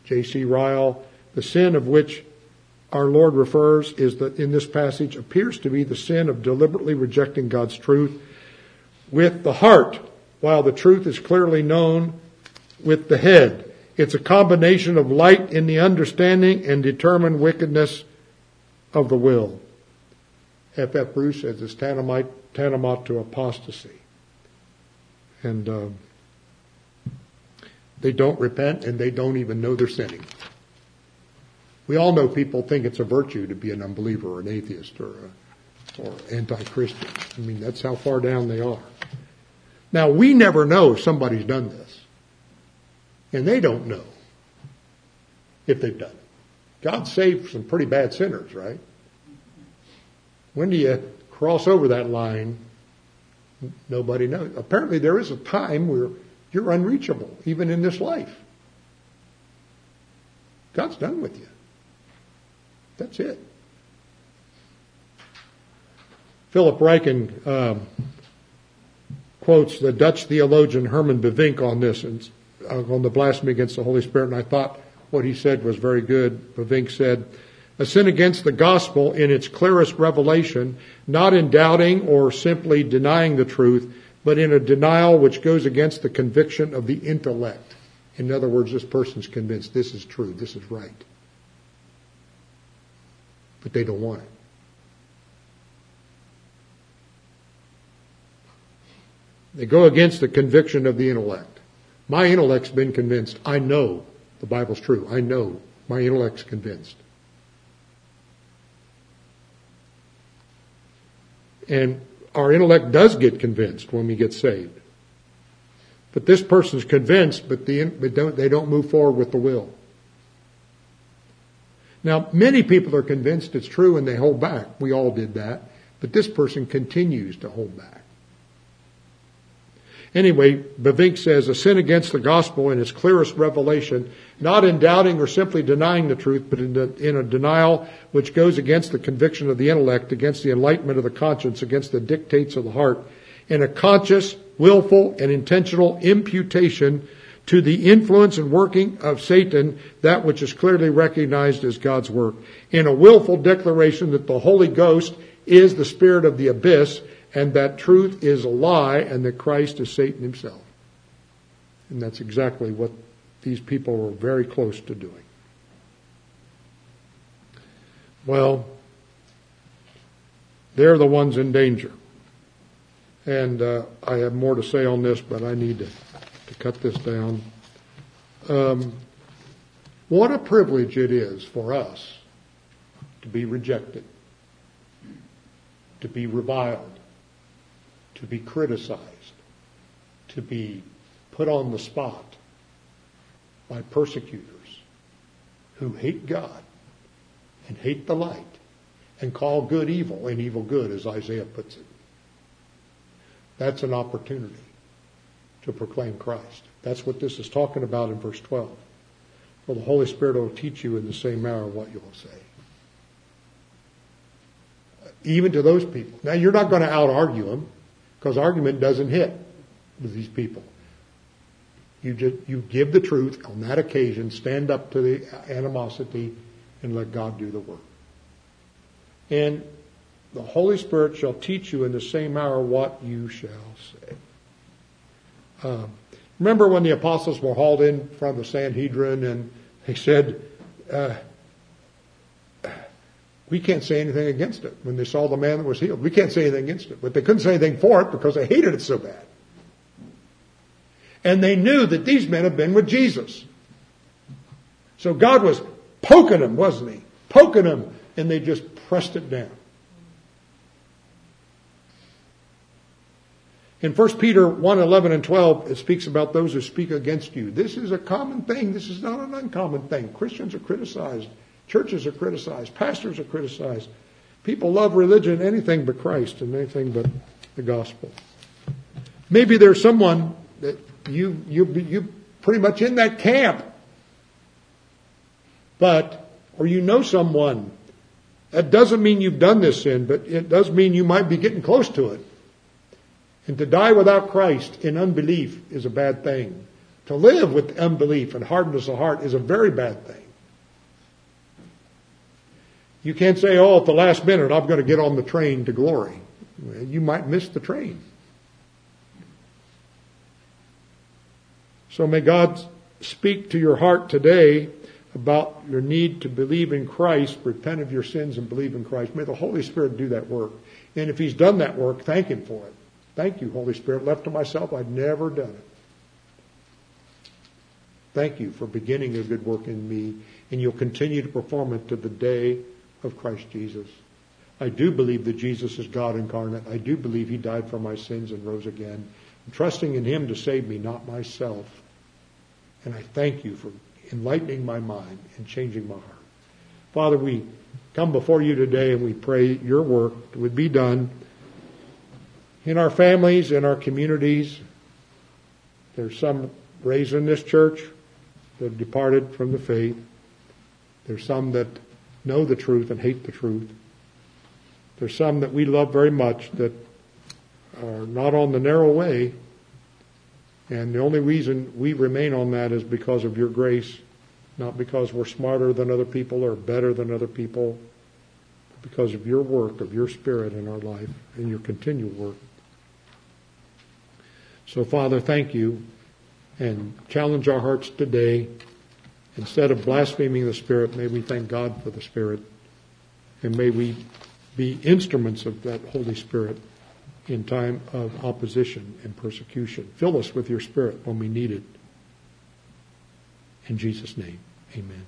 J.C. Ryle, the sin of which our Lord refers is that in this passage appears to be the sin of deliberately rejecting God's truth with the heart, while the truth is clearly known with the head. It's a combination of light in the understanding and determined wickedness of the will. F. F. Bruce says it's tantamount, to apostasy. And uh, they don't repent and they don't even know they're sinning. We all know people think it's a virtue to be an unbeliever or an atheist or a, or anti-Christian. I mean, that's how far down they are. Now we never know if somebody's done this. And they don't know if they've done it. God saved some pretty bad sinners, right? When do you cross over that line? Nobody knows. Apparently there is a time where you're unreachable, even in this life. God's done with you. That's it. Philip Ryken um, quotes the Dutch theologian Herman Bavinck on this, and, uh, on the blasphemy against the Holy Spirit, and I thought what he said was very good. Bavinck said, a sin against the gospel in its clearest revelation, not in doubting or simply denying the truth, but in a denial which goes against the conviction of the intellect. In other words, this person's convinced this is true, this is right. But they don't want it. They go against the conviction of the intellect. My intellect's been convinced. I know the Bible's true. I know my intellect's convinced. And our intellect does get convinced when we get saved. But this person's convinced, but, the, but don't, they don't move forward with the will. Now, many people are convinced it's true and they hold back. We all did that. But this person continues to hold back. Anyway, Bavinck says a sin against the gospel in its clearest revelation, not in doubting or simply denying the truth, but in, a, in a denial which goes against the conviction of the intellect, against the enlightenment of the conscience, against the dictates of the heart, in a conscious, willful, and intentional imputation to the influence and working of Satan that which is clearly recognized as God's work. In a willful declaration that the Holy Ghost is the spirit of the abyss and that truth is a lie and that Christ is Satan himself. And that's exactly what these people were very close to doing. Well, they're the ones in danger. And uh, I have more to say on this, but I need to, to cut this down. Um, what a privilege it is for us to be rejected, to be reviled, to be criticized, to be put on the spot by persecutors who hate God and hate the light and call good evil and evil good, as Isaiah puts it. That's an opportunity to proclaim Christ. That's what this is talking about in verse 12. For the Holy Spirit will teach you in the same manner what you will say. Even to those people. Now you're not going to out argue them. Because argument doesn't hit with these people. You just, you give the truth on that occasion, stand up to the animosity and let God do the work. And the Holy Spirit shall teach you in the same hour what you shall say. Um, remember when the apostles were hauled in front of the Sanhedrin and they said, uh, we can't say anything against it when they saw the man that was healed. We can't say anything against it. But they couldn't say anything for it because they hated it so bad. And they knew that these men had been with Jesus. So God was poking them, wasn't he? Poking them, and they just pressed it down. In 1 Peter 1, 11 and 12, it speaks about those who speak against you. This is a common thing. This is not an uncommon thing. Christians are criticized Churches are criticized. Pastors are criticized. People love religion, anything but Christ and anything but the gospel. Maybe there's someone that you, you, you pretty much in that camp. But, or you know someone. That doesn't mean you've done this sin, but it does mean you might be getting close to it. And to die without Christ in unbelief is a bad thing. To live with unbelief and hardness of heart is a very bad thing. You can't say, oh, at the last minute, I'm going to get on the train to glory. You might miss the train. So may God speak to your heart today about your need to believe in Christ, repent of your sins and believe in Christ. May the Holy Spirit do that work. And if He's done that work, thank Him for it. Thank you, Holy Spirit. Left to myself, I'd never done it. Thank you for beginning a good work in me, and you'll continue to perform it to the day of Christ Jesus. I do believe that Jesus is God incarnate. I do believe he died for my sins and rose again. I'm trusting in him to save me, not myself. And I thank you for enlightening my mind and changing my heart. Father, we come before you today and we pray your work would be done in our families, in our communities. There's some raised in this church that have departed from the faith. There's some that know the truth and hate the truth. There's some that we love very much that are not on the narrow way, and the only reason we remain on that is because of your grace, not because we're smarter than other people or better than other people, because of your work, of your spirit in our life, and your continual work. So Father, thank you and challenge our hearts today Instead of blaspheming the Spirit, may we thank God for the Spirit. And may we be instruments of that Holy Spirit in time of opposition and persecution. Fill us with your Spirit when we need it. In Jesus' name, amen.